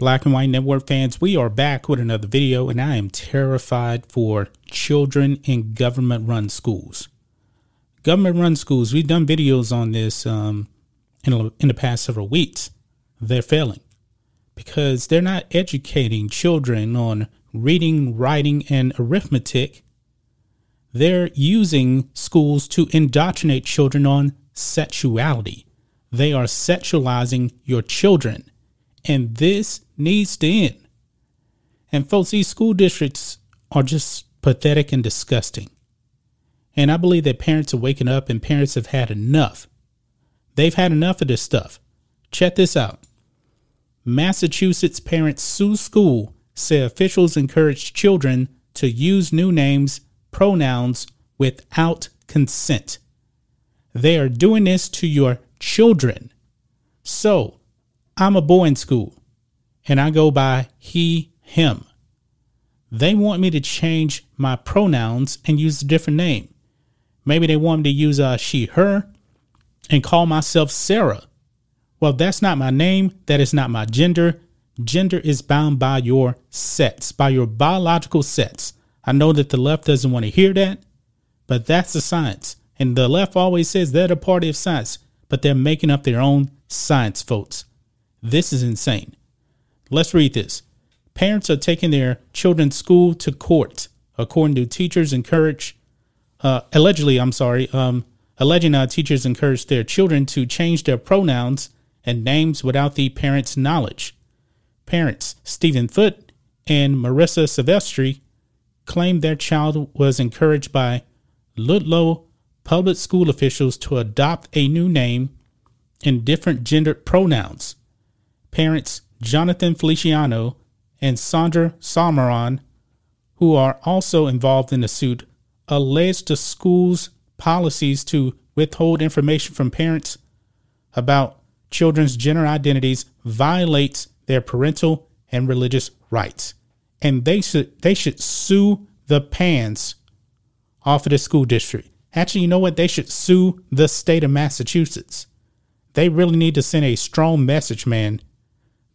Black and White Network fans, we are back with another video, and I am terrified for children in government run schools. Government run schools, we've done videos on this um, in, in the past several weeks. They're failing because they're not educating children on reading, writing, and arithmetic. They're using schools to indoctrinate children on sexuality. They are sexualizing your children and this needs to end. And folks, these school districts are just pathetic and disgusting. And I believe that parents are waking up and parents have had enough. They've had enough of this stuff. Check this out. Massachusetts parents sue school, say officials encourage children to use new names, pronouns without consent. They are doing this to your children. So, I'm a boy in school and I go by he, him. They want me to change my pronouns and use a different name. Maybe they want me to use uh, she, her and call myself Sarah. Well, that's not my name. That is not my gender. Gender is bound by your sets, by your biological sets. I know that the left doesn't want to hear that, but that's the science. And the left always says they're the party of science, but they're making up their own science, folks. This is insane. Let's read this. Parents are taking their children's school to court, according to teachers encourage, uh, allegedly, I'm sorry, um, alleging teachers encourage their children to change their pronouns and names without the parents' knowledge. Parents Stephen Foote and Marissa Silvestri claimed their child was encouraged by Ludlow public school officials to adopt a new name and different gendered pronouns parents Jonathan Feliciano and Sandra Salmeron, who are also involved in the suit, alleged the school's policies to withhold information from parents about children's gender identities violates their parental and religious rights. And they should they should sue the pants off of the school district. Actually, you know what? They should sue the state of Massachusetts. They really need to send a strong message, man,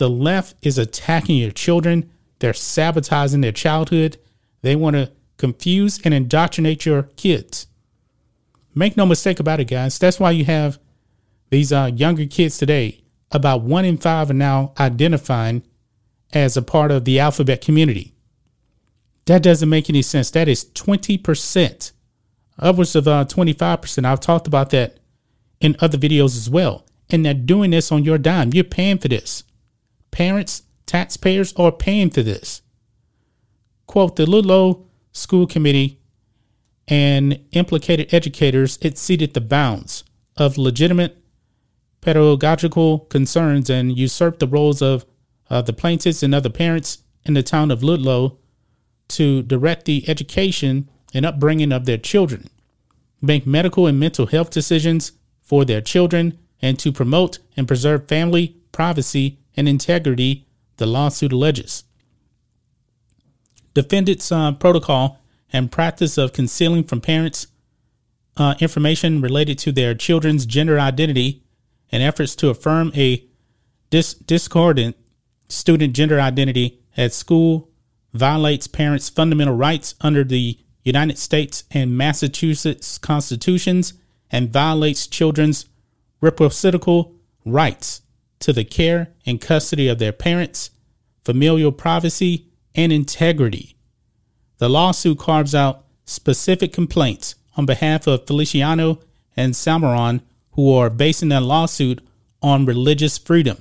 the left is attacking your children. They're sabotaging their childhood. They want to confuse and indoctrinate your kids. Make no mistake about it, guys. That's why you have these uh, younger kids today. About one in five are now identifying as a part of the alphabet community. That doesn't make any sense. That is 20%, upwards of uh, 25%. I've talked about that in other videos as well. And they're doing this on your dime. You're paying for this. Parents, taxpayers are paying for this. Quote The Ludlow School Committee and implicated educators exceeded the bounds of legitimate pedagogical concerns and usurped the roles of uh, the plaintiffs and other parents in the town of Ludlow to direct the education and upbringing of their children, make medical and mental health decisions for their children, and to promote and preserve family privacy and integrity, the lawsuit alleges. Defendants' uh, protocol and practice of concealing from parents uh, information related to their children's gender identity and efforts to affirm a dis- discordant student gender identity at school violates parents' fundamental rights under the United States and Massachusetts constitutions and violates children's reciprocal rights to the care and custody of their parents, familial privacy, and integrity. The lawsuit carves out specific complaints on behalf of Feliciano and Salmeron, who are basing their lawsuit on religious freedom.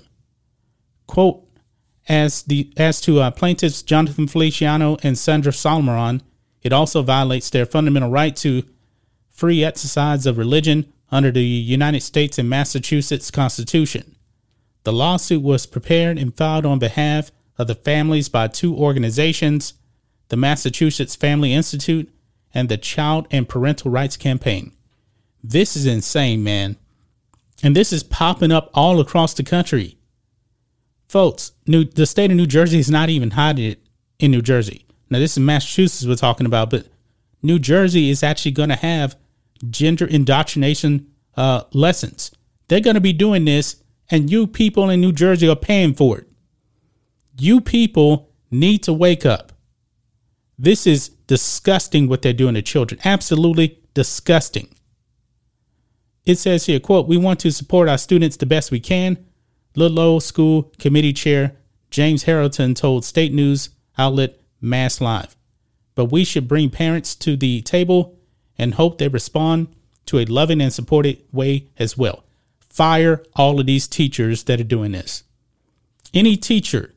Quote, as, the, as to uh, plaintiffs Jonathan Feliciano and Sandra Salmeron, it also violates their fundamental right to free exercise of religion under the United States and Massachusetts Constitution. The lawsuit was prepared and filed on behalf of the families by two organizations, the Massachusetts Family Institute and the Child and Parental Rights Campaign. This is insane, man. And this is popping up all across the country. Folks, New, the state of New Jersey is not even hiding it in New Jersey. Now, this is Massachusetts we're talking about, but New Jersey is actually going to have gender indoctrination uh, lessons. They're going to be doing this and you people in New Jersey are paying for it. You people need to wake up. This is disgusting what they're doing to children. Absolutely disgusting. It says here, quote, we want to support our students the best we can. Ludlow School Committee Chair James Harrington told state news outlet Mass Live. But we should bring parents to the table and hope they respond to a loving and supportive way as well. Fire all of these teachers that are doing this. Any teacher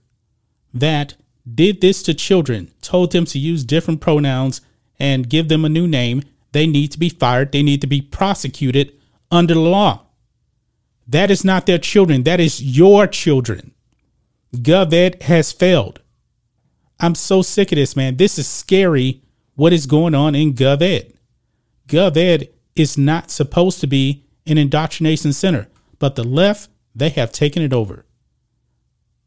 that did this to children, told them to use different pronouns and give them a new name, they need to be fired. They need to be prosecuted under the law. That is not their children. That is your children. GovEd has failed. I'm so sick of this, man. This is scary what is going on in GovEd. GovEd is not supposed to be an indoctrination center, but the left, they have taken it over.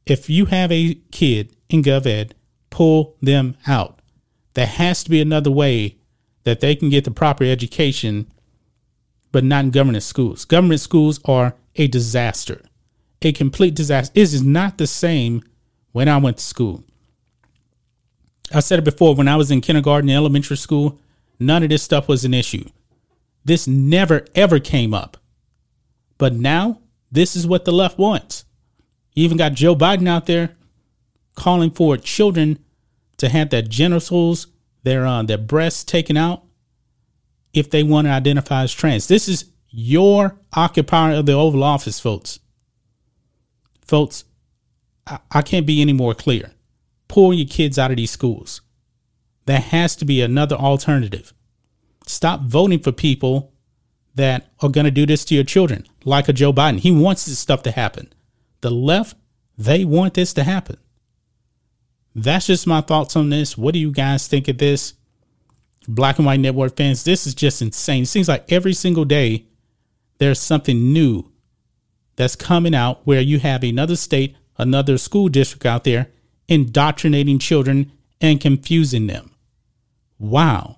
If you have a kid in GovEd, pull them out. There has to be another way that they can get the proper education, but not in government schools. Government schools are a disaster, a complete disaster. This is not the same when I went to school. I said it before when I was in kindergarten, and elementary school, none of this stuff was an issue. This never ever came up. But now, this is what the left wants. You even got Joe Biden out there calling for children to have their genitals, their uh, their breasts taken out if they want to identify as trans. This is your occupier of the Oval Office, folks. Folks, I, I can't be any more clear. Pull your kids out of these schools. There has to be another alternative. Stop voting for people that are going to do this to your children, like a Joe Biden. He wants this stuff to happen. The left, they want this to happen. That's just my thoughts on this. What do you guys think of this? Black and White Network fans, this is just insane. It seems like every single day there's something new that's coming out where you have another state, another school district out there indoctrinating children and confusing them. Wow.